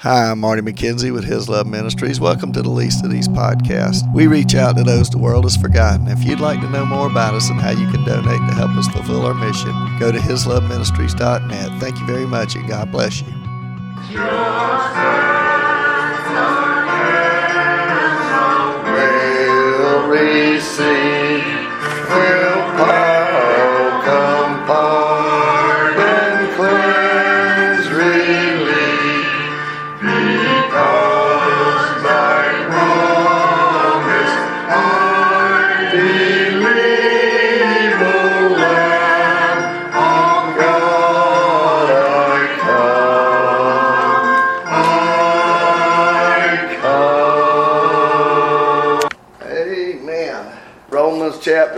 Hi, I'm Marty McKenzie with His Love Ministries. Welcome to the Least of These podcast. We reach out to those the world has forgotten. If you'd like to know more about us and how you can donate to help us fulfill our mission, go to hisloveministries.net. Thank you very much and God bless you. will receive, will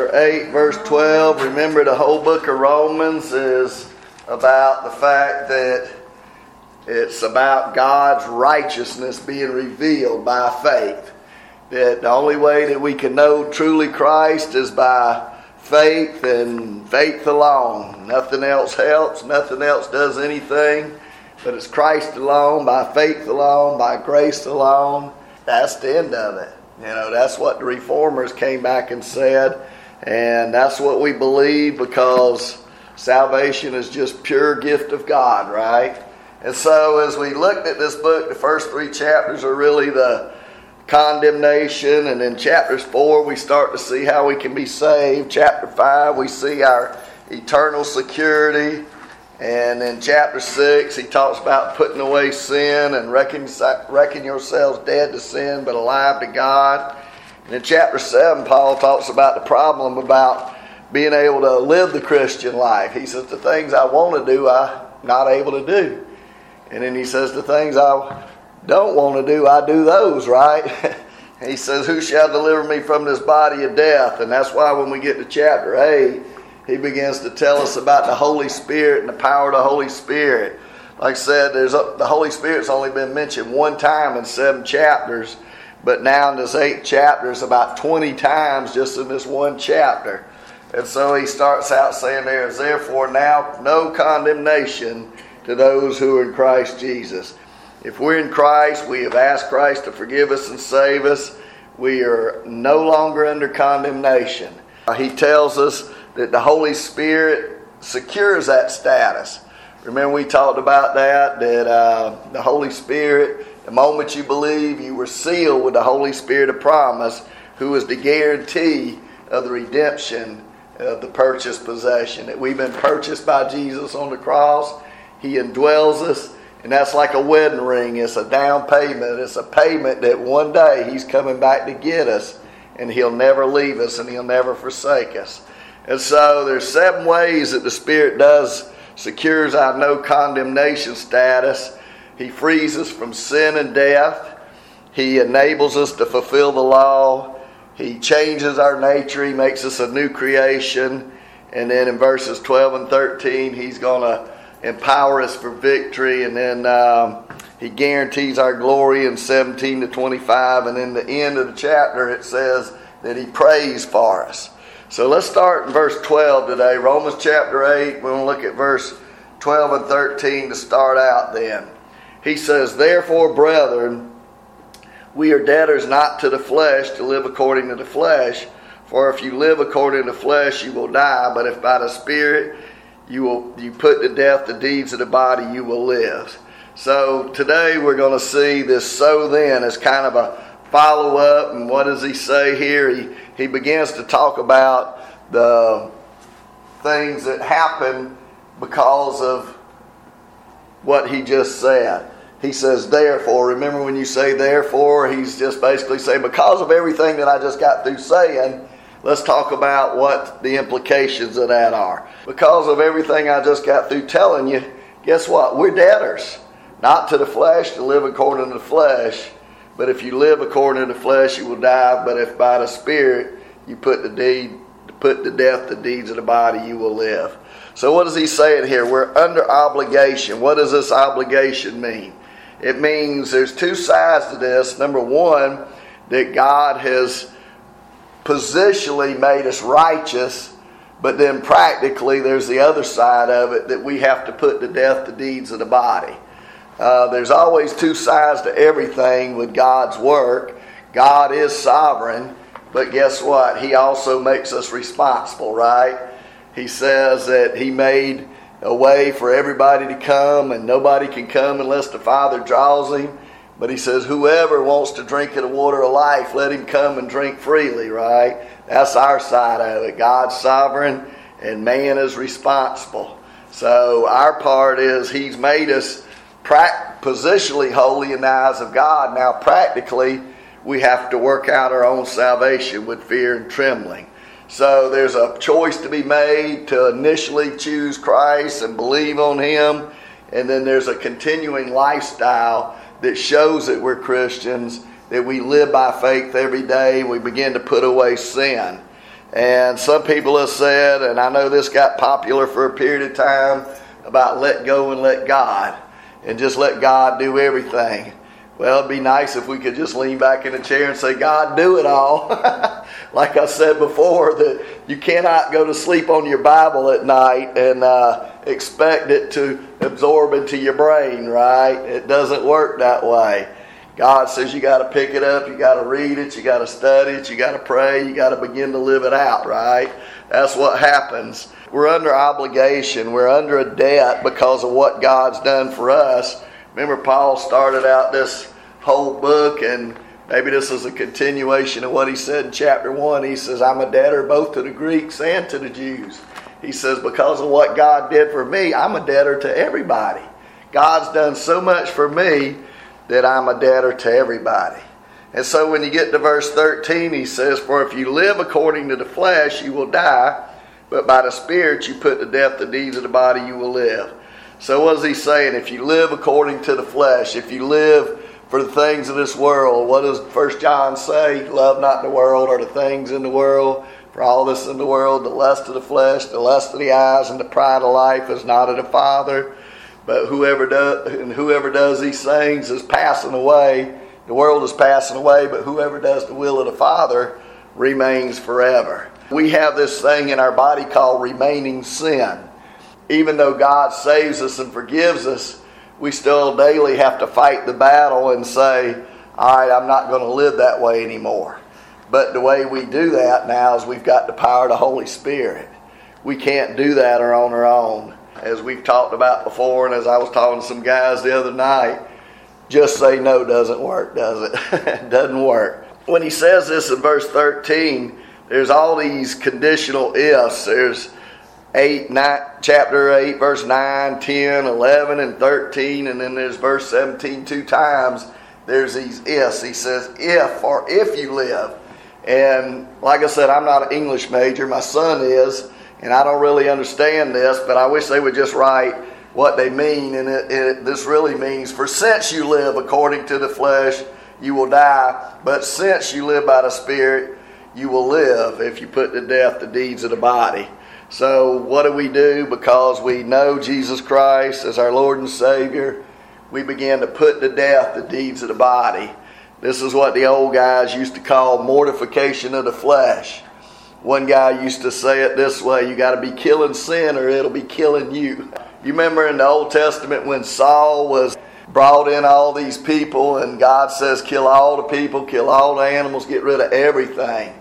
chapter 8, verse 12. Remember, the whole book of Romans is about the fact that it's about God's righteousness being revealed by faith. That the only way that we can know truly Christ is by faith and faith alone. Nothing else helps, nothing else does anything, but it's Christ alone, by faith alone, by grace alone. That's the end of it. You know, that's what the reformers came back and said, and that's what we believe because salvation is just pure gift of God, right? And so as we looked at this book, the first three chapters are really the condemnation, and in chapters four we start to see how we can be saved. Chapter five we see our eternal security. And in chapter 6, he talks about putting away sin and reckon, reckon yourselves dead to sin but alive to God. And in chapter 7, Paul talks about the problem about being able to live the Christian life. He says, The things I want to do, I'm not able to do. And then he says, The things I don't want to do, I do those, right? he says, Who shall deliver me from this body of death? And that's why when we get to chapter 8, he begins to tell us about the Holy Spirit and the power of the Holy Spirit. Like I said, there's a, the Holy Spirit's only been mentioned one time in seven chapters, but now in this eighth chapter, it's about 20 times just in this one chapter. And so he starts out saying, There is therefore now no condemnation to those who are in Christ Jesus. If we're in Christ, we have asked Christ to forgive us and save us. We are no longer under condemnation. He tells us that the Holy Spirit secures that status. Remember, we talked about that, that uh, the Holy Spirit, the moment you believe, you were sealed with the Holy Spirit of promise, who is the guarantee of the redemption of the purchased possession. That we've been purchased by Jesus on the cross, He indwells us, and that's like a wedding ring. It's a down payment, it's a payment that one day He's coming back to get us, and He'll never leave us and He'll never forsake us. And so there's seven ways that the Spirit does secures our no condemnation status. He frees us from sin and death. He enables us to fulfill the law. He changes our nature. He makes us a new creation. And then in verses 12 and 13, he's going to empower us for victory. And then um, he guarantees our glory in 17 to 25. And in the end of the chapter, it says that he prays for us. So let's start in verse 12 today. Romans chapter 8. We're going to look at verse 12 and 13 to start out then. He says, Therefore, brethren, we are debtors not to the flesh to live according to the flesh. For if you live according to the flesh, you will die. But if by the Spirit you will you put to death the deeds of the body, you will live. So today we're going to see this so then as kind of a follow up. And what does he say here? He he begins to talk about the things that happen because of what he just said. He says, therefore. Remember when you say therefore, he's just basically saying, because of everything that I just got through saying, let's talk about what the implications of that are. Because of everything I just got through telling you, guess what? We're debtors. Not to the flesh to live according to the flesh, but if you live according to the flesh, you will die. But if by the Spirit you put the deed, put to death the deeds of the body, you will live. So what is he saying here? We're under obligation. What does this obligation mean? It means there's two sides to this. Number one, that God has positionally made us righteous, but then practically there's the other side of it that we have to put to death the deeds of the body. Uh, there's always two sides to everything with God's work. God is sovereign, but guess what? He also makes us responsible, right? He says that He made a way for everybody to come, and nobody can come unless the Father draws him. But He says, whoever wants to drink of the water of life, let him come and drink freely, right? That's our side of it. God's sovereign, and man is responsible. So our part is He's made us positionally holy in the eyes of God. Now, practically, we have to work out our own salvation with fear and trembling. So there's a choice to be made to initially choose Christ and believe on Him, and then there's a continuing lifestyle that shows that we're Christians, that we live by faith every day, we begin to put away sin. And some people have said, and I know this got popular for a period of time, about let go and let God and just let God do everything. Well, it'd be nice if we could just lean back in a chair and say, God, do it all. like I said before, that you cannot go to sleep on your Bible at night and uh, expect it to absorb into your brain, right? It doesn't work that way. God says you got to pick it up, you got to read it, you got to study it, you got to pray, you got to begin to live it out, right? That's what happens. We're under obligation. We're under a debt because of what God's done for us. Remember, Paul started out this whole book, and maybe this is a continuation of what he said in chapter 1. He says, I'm a debtor both to the Greeks and to the Jews. He says, because of what God did for me, I'm a debtor to everybody. God's done so much for me that I'm a debtor to everybody. And so when you get to verse 13, he says, For if you live according to the flesh, you will die. But by the Spirit you put to death the deeds of the body, you will live. So what is he saying? If you live according to the flesh, if you live for the things of this world, what does First John say? Love not the world or the things in the world. For all this in the world, the lust of the flesh, the lust of the eyes, and the pride of life is not of the Father. But whoever does and whoever does these things is passing away. The world is passing away, but whoever does the will of the Father remains forever. We have this thing in our body called remaining sin. Even though God saves us and forgives us, we still daily have to fight the battle and say, All right, I'm not going to live that way anymore. But the way we do that now is we've got the power of the Holy Spirit. We can't do that on our own. As we've talked about before, and as I was talking to some guys the other night, just say no doesn't work, does it? it doesn't work. When he says this in verse 13, there's all these conditional ifs. There's 8, 9, chapter 8, verse 9, 10, 11, and 13, and then there's verse 17 two times. There's these ifs. He says, if or if you live. And like I said, I'm not an English major. My son is, and I don't really understand this, but I wish they would just write what they mean. And it, it, this really means, for since you live according to the flesh, you will die. But since you live by the Spirit, you will live if you put to death the deeds of the body. So, what do we do? Because we know Jesus Christ as our Lord and Savior, we begin to put to death the deeds of the body. This is what the old guys used to call mortification of the flesh. One guy used to say it this way you got to be killing sin or it'll be killing you. You remember in the Old Testament when Saul was brought in all these people, and God says, kill all the people, kill all the animals, get rid of everything.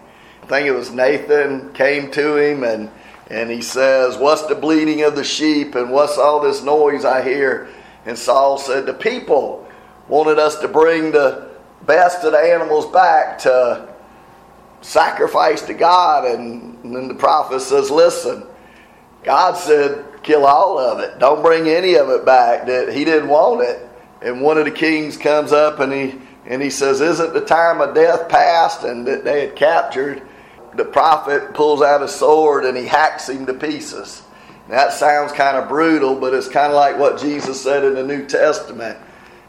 I think it was Nathan came to him and and he says, What's the bleating of the sheep and what's all this noise I hear? And Saul said, The people wanted us to bring the best of the animals back to sacrifice to God. And, and then the prophet says, Listen, God said, Kill all of it. Don't bring any of it back. That he didn't want it. And one of the kings comes up and he and he says, Isn't the time of death past? And that they had captured the prophet pulls out a sword and he hacks him to pieces. That sounds kind of brutal, but it's kind of like what Jesus said in the New Testament.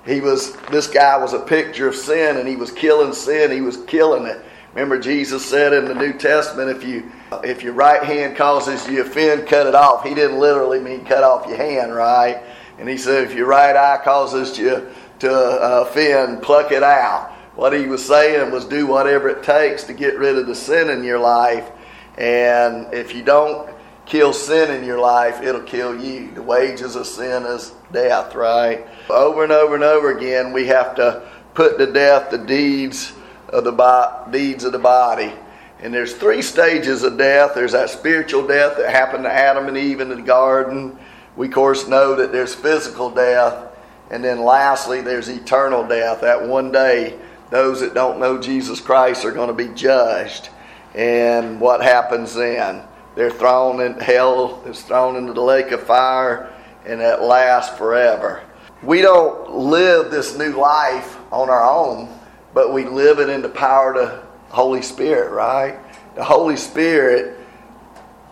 He was this guy was a picture of sin and he was killing sin, he was killing it. Remember Jesus said in the New Testament if you if your right hand causes you to offend, cut it off. He didn't literally mean cut off your hand, right? And he said if your right eye causes you to uh, offend, pluck it out. What he was saying was do whatever it takes to get rid of the sin in your life. And if you don't kill sin in your life, it'll kill you. The wages of sin is death, right? Over and over and over again, we have to put to death the deeds of the bo- deeds of the body. And there's three stages of death. There's that spiritual death that happened to Adam and Eve in the garden. We of course know that there's physical death, and then lastly there's eternal death. That one day those that don't know Jesus Christ are going to be judged. And what happens then? They're thrown in hell, is thrown into the lake of fire, and that lasts forever. We don't live this new life on our own, but we live it in the power of the Holy Spirit, right? The Holy Spirit,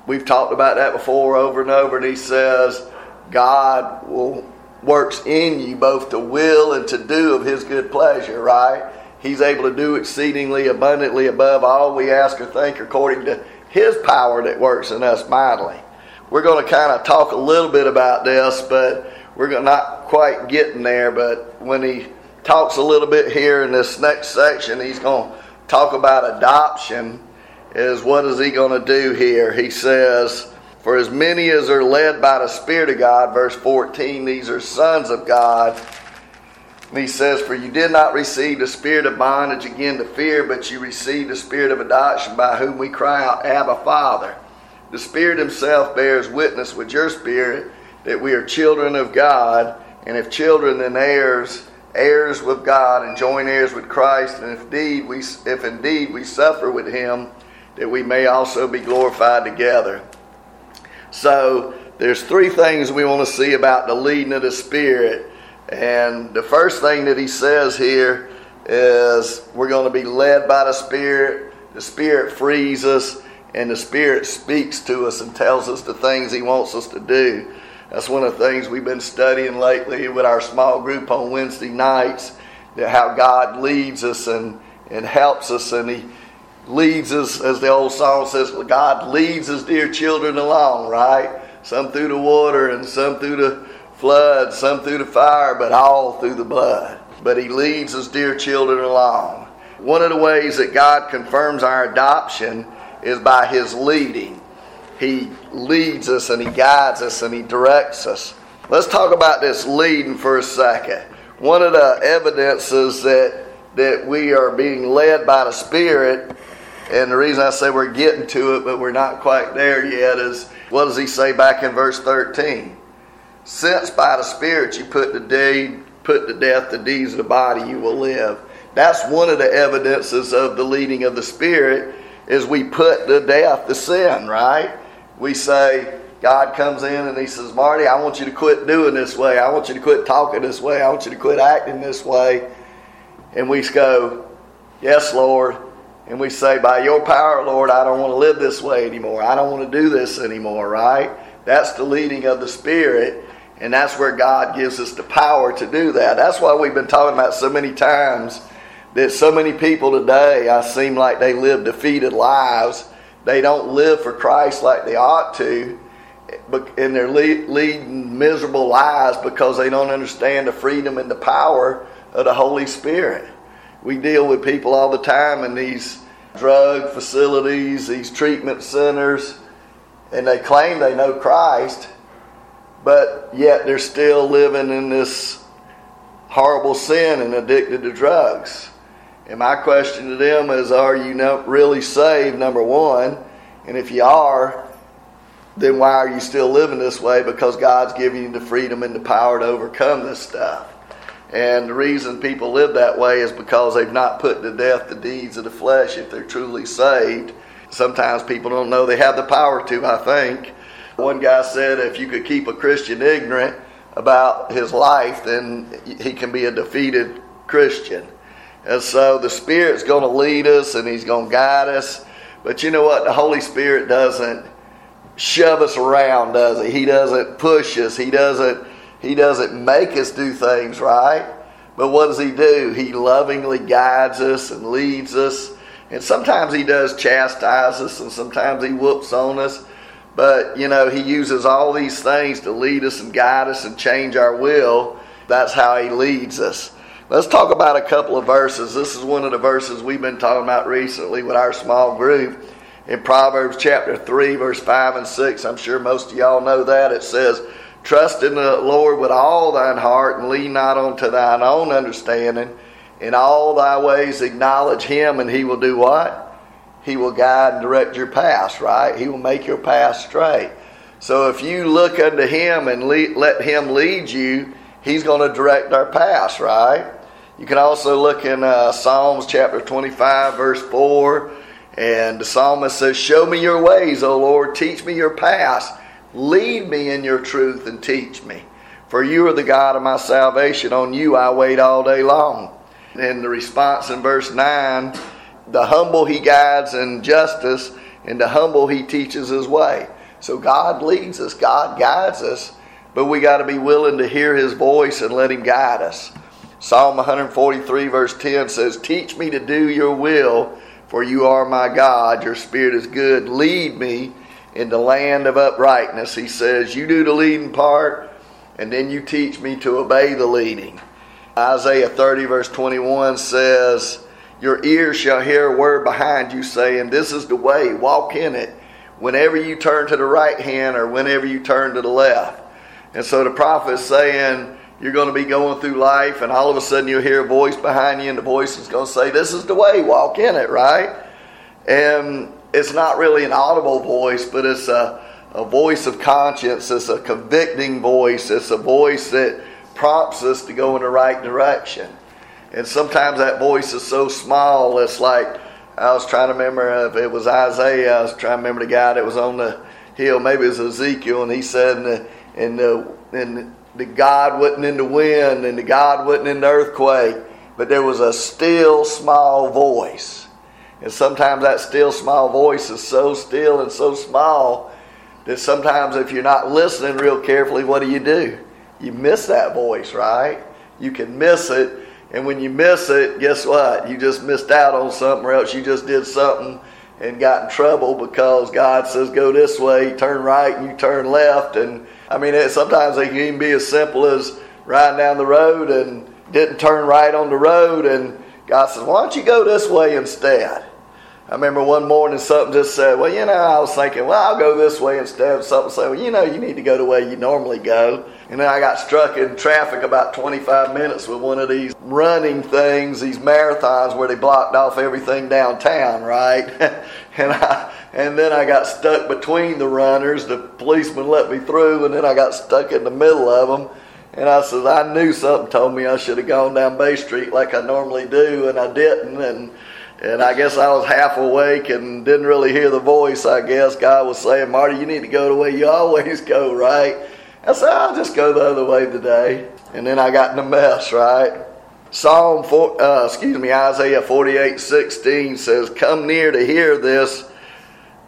we've talked about that before over and over, and He says, God will works in you both to will and to do of His good pleasure, right? He's able to do exceedingly abundantly above all we ask or think according to His power that works in us mightily. We're going to kind of talk a little bit about this, but we're not quite getting there. But when He talks a little bit here in this next section, He's going to talk about adoption. Is what is He going to do here? He says, For as many as are led by the Spirit of God, verse 14, these are sons of God. And he says, For you did not receive the spirit of bondage again to fear, but you received the spirit of adoption by whom we cry out, Abba, Father. The Spirit Himself bears witness with your spirit that we are children of God, and if children, then heirs, heirs with God, and joint heirs with Christ, and if indeed we, if indeed we suffer with Him, that we may also be glorified together. So there's three things we want to see about the leading of the Spirit and the first thing that he says here is we're going to be led by the Spirit. The Spirit frees us, and the Spirit speaks to us and tells us the things He wants us to do. That's one of the things we've been studying lately with our small group on Wednesday nights. That how God leads us and, and helps us, and He leads us, as the old song says, God leads His dear children along, right? Some through the water and some through the flood, some through the fire, but all through the blood. But He leads His dear children along. One of the ways that God confirms our adoption is by His leading. He leads us and He guides us and He directs us. Let's talk about this leading for a second. One of the evidences that that we are being led by the Spirit, and the reason I say we're getting to it, but we're not quite there yet, is what does he say back in verse 13? Since by the Spirit you put to deed, put to death the deeds of the body, you will live. That's one of the evidences of the leading of the Spirit is we put to death the sin, right? We say, God comes in and he says, Marty, I want you to quit doing this way. I want you to quit talking this way. I want you to quit acting this way. And we go, Yes, Lord. And we say, By your power, Lord, I don't want to live this way anymore. I don't want to do this anymore, right? That's the leading of the Spirit. And that's where God gives us the power to do that. That's why we've been talking about so many times that so many people today, I seem like they live defeated lives. They don't live for Christ like they ought to. And they're leading miserable lives because they don't understand the freedom and the power of the Holy Spirit. We deal with people all the time in these drug facilities, these treatment centers, and they claim they know Christ but yet they're still living in this horrible sin and addicted to drugs. And my question to them is Are you really saved, number one? And if you are, then why are you still living this way? Because God's giving you the freedom and the power to overcome this stuff. And the reason people live that way is because they've not put to death the deeds of the flesh if they're truly saved. Sometimes people don't know they have the power to, I think. One guy said if you could keep a Christian ignorant about his life, then he can be a defeated Christian. And so the Spirit's going to lead us and He's going to guide us. But you know what? The Holy Spirit doesn't shove us around, does He? He doesn't push us. He doesn't. He doesn't make us do things right. But what does He do? He lovingly guides us and leads us. And sometimes He does chastise us, and sometimes He whoops on us. But, you know, he uses all these things to lead us and guide us and change our will. That's how he leads us. Let's talk about a couple of verses. This is one of the verses we've been talking about recently with our small group. In Proverbs chapter 3, verse 5 and 6, I'm sure most of y'all know that, it says, Trust in the Lord with all thine heart and lean not unto thine own understanding. In all thy ways acknowledge him, and he will do what? He will guide and direct your path, right? He will make your path straight. So if you look unto him and let him lead you, he's going to direct our path, right? You can also look in uh, Psalms chapter 25, verse 4, and the psalmist says, Show me your ways, O Lord, teach me your paths Lead me in your truth and teach me. For you are the God of my salvation. On you I wait all day long. And the response in verse 9 the humble he guides in justice, and the humble he teaches his way. So God leads us, God guides us, but we got to be willing to hear his voice and let him guide us. Psalm 143, verse 10 says, Teach me to do your will, for you are my God. Your spirit is good. Lead me in the land of uprightness. He says, You do the leading part, and then you teach me to obey the leading. Isaiah 30, verse 21 says, Your ears shall hear a word behind you saying, This is the way, walk in it, whenever you turn to the right hand or whenever you turn to the left. And so the prophet is saying, You're going to be going through life, and all of a sudden you'll hear a voice behind you, and the voice is going to say, This is the way, walk in it, right? And it's not really an audible voice, but it's a, a voice of conscience. It's a convicting voice. It's a voice that prompts us to go in the right direction. And sometimes that voice is so small, it's like I was trying to remember if it was Isaiah. I was trying to remember the guy that was on the hill. Maybe it was Ezekiel, and he said, "And the and the, and the God wasn't in the wind, and the God wasn't in the earthquake, but there was a still small voice." And sometimes that still small voice is so still and so small that sometimes if you're not listening real carefully, what do you do? You miss that voice, right? You can miss it. And when you miss it, guess what? You just missed out on something, or else you just did something and got in trouble because God says go this way, turn right, and you turn left. And I mean, it, sometimes it can even be as simple as riding down the road and didn't turn right on the road, and God says, Why don't you go this way instead? I remember one morning something just said, Well, you know, I was thinking, Well, I'll go this way instead. Something said, Well, you know, you need to go the way you normally go. And then I got struck in traffic about 25 minutes with one of these running things, these marathons where they blocked off everything downtown, right? and I, and then I got stuck between the runners. The policeman let me through, and then I got stuck in the middle of them. And I said, I knew something told me I should have gone down Bay Street like I normally do, and I didn't. And and I guess I was half awake and didn't really hear the voice. I guess God was saying, Marty, you need to go the way you always go, right? I said, I'll just go the other way today. And then I got in a mess, right? Psalm, 4, uh, excuse me, Isaiah 48 16 says, Come near to hear this.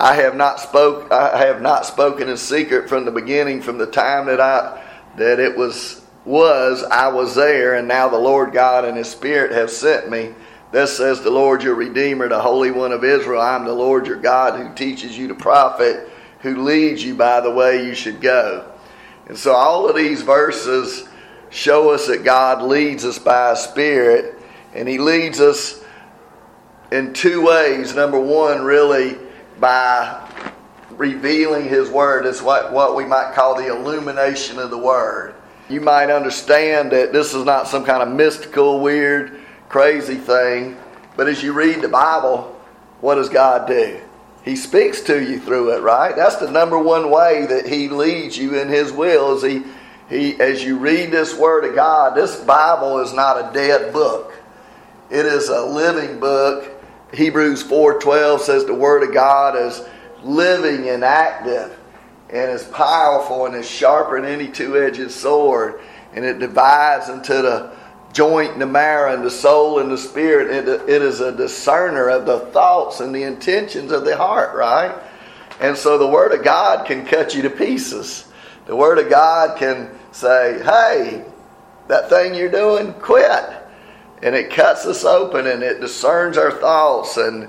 I have not spoke I have not spoken in secret from the beginning, from the time that I that it was was I was there, and now the Lord God and His Spirit have sent me. Thus says the Lord your Redeemer, the Holy One of Israel I am the Lord your God who teaches you to profit, who leads you by the way you should go. And so all of these verses show us that God leads us by Spirit, and He leads us in two ways. Number one, really, by revealing His Word. It's what, what we might call the illumination of the Word. You might understand that this is not some kind of mystical, weird, crazy thing. But as you read the Bible, what does God do? He speaks to you through it, right? That's the number one way that He leads you in His will. Is He, He, as you read this Word of God, this Bible is not a dead book. It is a living book. Hebrews 4:12 says the Word of God is living and active, and is powerful and is sharper than any two-edged sword, and it divides into the joint and the marrow and the soul and the spirit. It, it is a discerner of the thoughts and the intentions of the heart, right? And so the Word of God can cut you to pieces. The Word of God can say, hey, that thing you're doing, quit. And it cuts us open and it discerns our thoughts. And,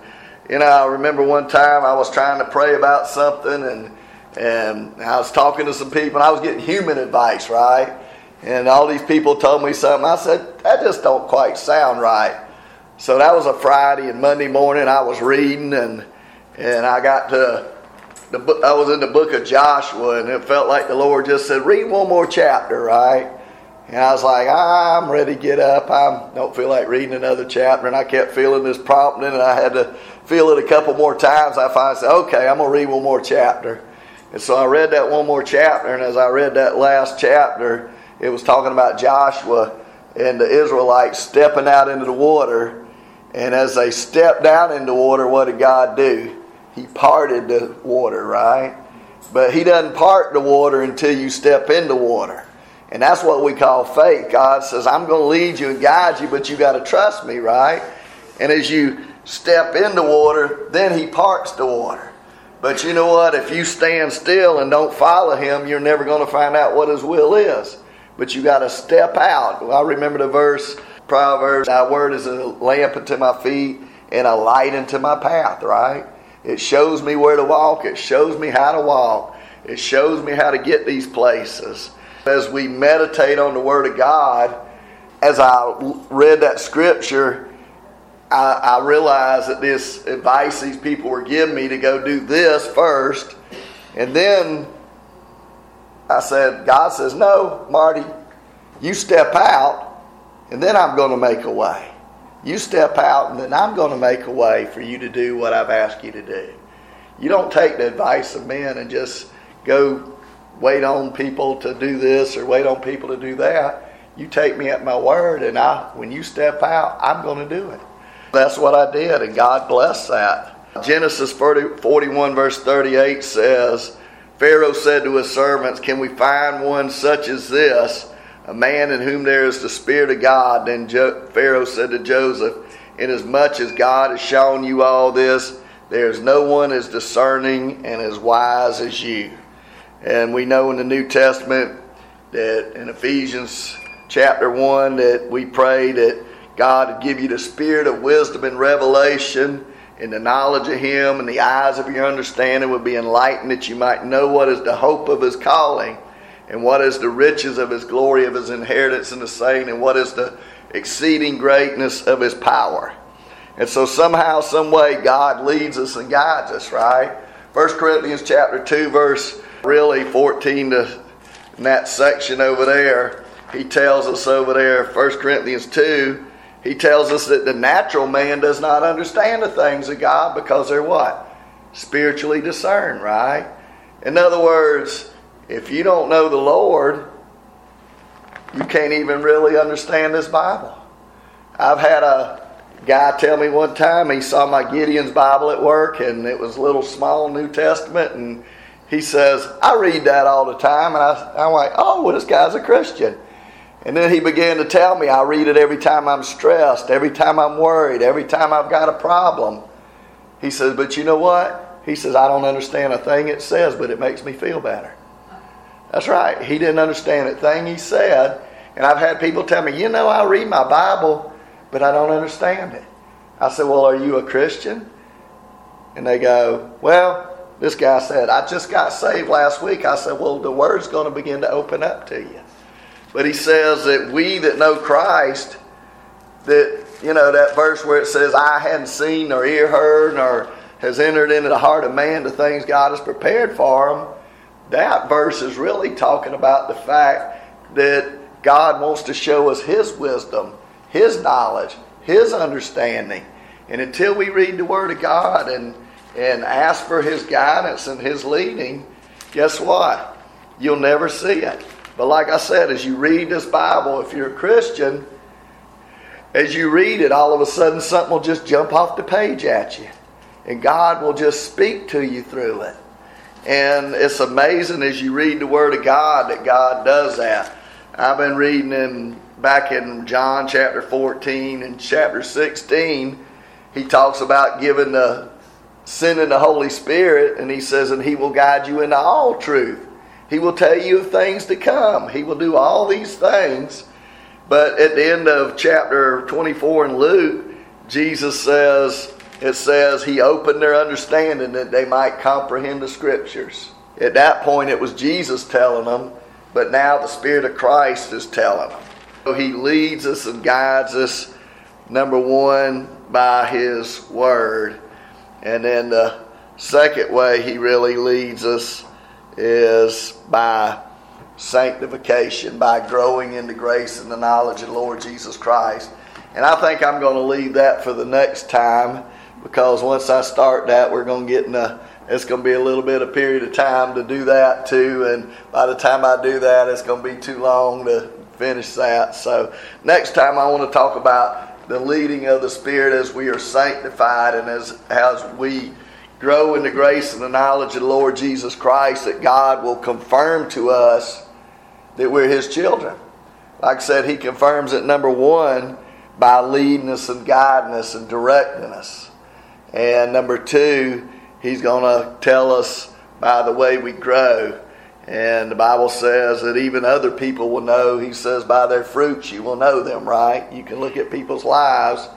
you know, I remember one time I was trying to pray about something and, and I was talking to some people and I was getting human advice, right? And all these people told me something. I said, that just don't quite sound right. So that was a Friday and Monday morning I was reading and and I got to the book. I was in the book of Joshua, and it felt like the Lord just said, "Read one more chapter," right? And I was like, I'm ready to get up. I don't feel like reading another chapter. And I kept feeling this prompting, and I had to feel it a couple more times. I finally said, okay, I'm going to read one more chapter. And so I read that one more chapter, and as I read that last chapter, it was talking about Joshua and the Israelites stepping out into the water. And as they stepped down into water, what did God do? He parted the water, right? But He doesn't part the water until you step into water. And that's what we call faith. God says, I'm going to lead you and guide you, but you got to trust me, right? And as you step into water, then He parts the water. But you know what? If you stand still and don't follow Him, you're never going to find out what His will is. But you got to step out. I remember the verse, Proverbs, Thy word is a lamp unto my feet and a light unto my path, right? It shows me where to walk, it shows me how to walk, it shows me how to get these places as we meditate on the Word of God, as I read that scripture, I, I realized that this advice these people were giving me to go do this first, and then I said, God says, No, Marty, you step out, and then I'm going to make a way. You step out, and then I'm going to make a way for you to do what I've asked you to do. You don't take the advice of men and just go wait on people to do this or wait on people to do that. You take me at my word, and I, when you step out, I'm going to do it. That's what I did, and God blessed that. Genesis 40, 41, verse 38 says, Pharaoh said to his servants, Can we find one such as this, a man in whom there is the Spirit of God? Then jo- Pharaoh said to Joseph, Inasmuch as God has shown you all this, there is no one as discerning and as wise as you. And we know in the New Testament that in Ephesians chapter 1 that we pray that God would give you the spirit of wisdom and revelation and the knowledge of Him, and the eyes of your understanding would be enlightened that you might know what is the hope of His calling, and what is the riches of His glory, of His inheritance in the saint, and what is the exceeding greatness of His power. And so somehow, some way, God leads us and guides us, right? 1 Corinthians chapter 2, verse really 14 to in that section over there, he tells us over there, 1 Corinthians 2, he tells us that the natural man does not understand the things of God because they're what? Spiritually discerned, right? In other words, if you don't know the Lord, you can't even really understand this Bible. I've had a guy tell me one time he saw my Gideon's Bible at work and it was a little small New Testament and he says, I read that all the time. And I, I'm like, oh, well, this guy's a Christian. And then he began to tell me, I read it every time I'm stressed, every time I'm worried, every time I've got a problem. He says, but you know what? He says, I don't understand a thing it says, but it makes me feel better. That's right. He didn't understand a thing he said. And I've had people tell me, you know, I read my Bible, but I don't understand it. I said, well, are you a Christian? And they go, well, this guy said, I just got saved last week. I said, Well, the word's going to begin to open up to you. But he says that we that know Christ, that, you know, that verse where it says, I hadn't seen nor ear heard nor has entered into the heart of man the things God has prepared for him, that verse is really talking about the fact that God wants to show us His wisdom, His knowledge, His understanding. And until we read the Word of God and and ask for His guidance and His leading, guess what? You'll never see it. But like I said, as you read this Bible, if you're a Christian, as you read it, all of a sudden something will just jump off the page at you. And God will just speak to you through it. And it's amazing as you read the Word of God that God does that. I've been reading in back in John chapter 14 and chapter 16. He talks about giving the sending the Holy Spirit, and he says, and he will guide you into all truth. He will tell you of things to come. He will do all these things. But at the end of chapter 24 in Luke, Jesus says, it says, He opened their understanding that they might comprehend the Scriptures. At that point, it was Jesus telling them, but now the Spirit of Christ is telling them. So He leads us and guides us, number one, by His Word. And then the second way he really leads us is by sanctification, by growing into grace and the knowledge of the Lord Jesus Christ. And I think I'm going to leave that for the next time because once I start that, we're going to get in a it's going to be a little bit of period of time to do that too and by the time i do that it's going to be too long to finish that so next time i want to talk about the leading of the spirit as we are sanctified and as as we grow in the grace and the knowledge of the lord jesus christ that god will confirm to us that we're his children like i said he confirms it number one by leading us and guiding us and directing us and number two He's going to tell us by the way we grow. And the Bible says that even other people will know. He says, by their fruits you will know them, right? You can look at people's lives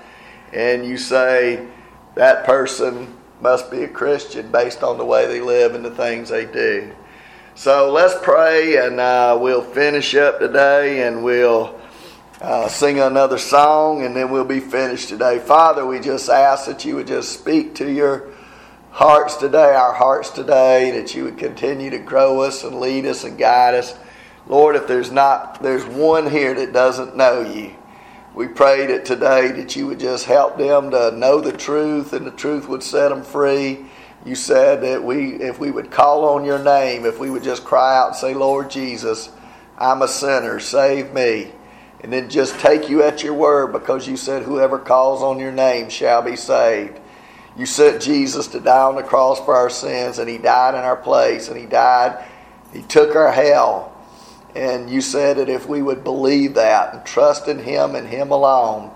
and you say, that person must be a Christian based on the way they live and the things they do. So let's pray and uh, we'll finish up today and we'll uh, sing another song and then we'll be finished today. Father, we just ask that you would just speak to your hearts today, our hearts today, that you would continue to grow us and lead us and guide us. Lord, if there's not, there's one here that doesn't know you. We pray that today that you would just help them to know the truth and the truth would set them free. You said that we, if we would call on your name, if we would just cry out and say, Lord Jesus, I'm a sinner, save me. And then just take you at your word because you said, whoever calls on your name shall be saved. You sent Jesus to die on the cross for our sins, and He died in our place, and He died, He took our hell. And you said that if we would believe that and trust in Him and Him alone,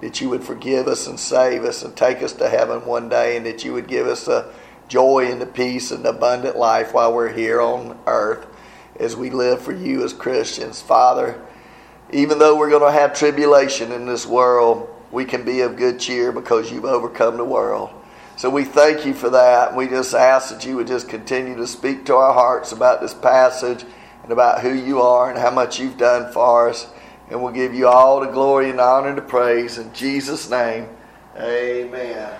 that you would forgive us and save us and take us to heaven one day, and that you would give us the joy and the peace and abundant life while we're here on earth as we live for you as Christians. Father, even though we're going to have tribulation in this world, we can be of good cheer because you've overcome the world. So we thank you for that. We just ask that you would just continue to speak to our hearts about this passage and about who you are and how much you've done for us. And we'll give you all the glory and honor and the praise. In Jesus' name, amen.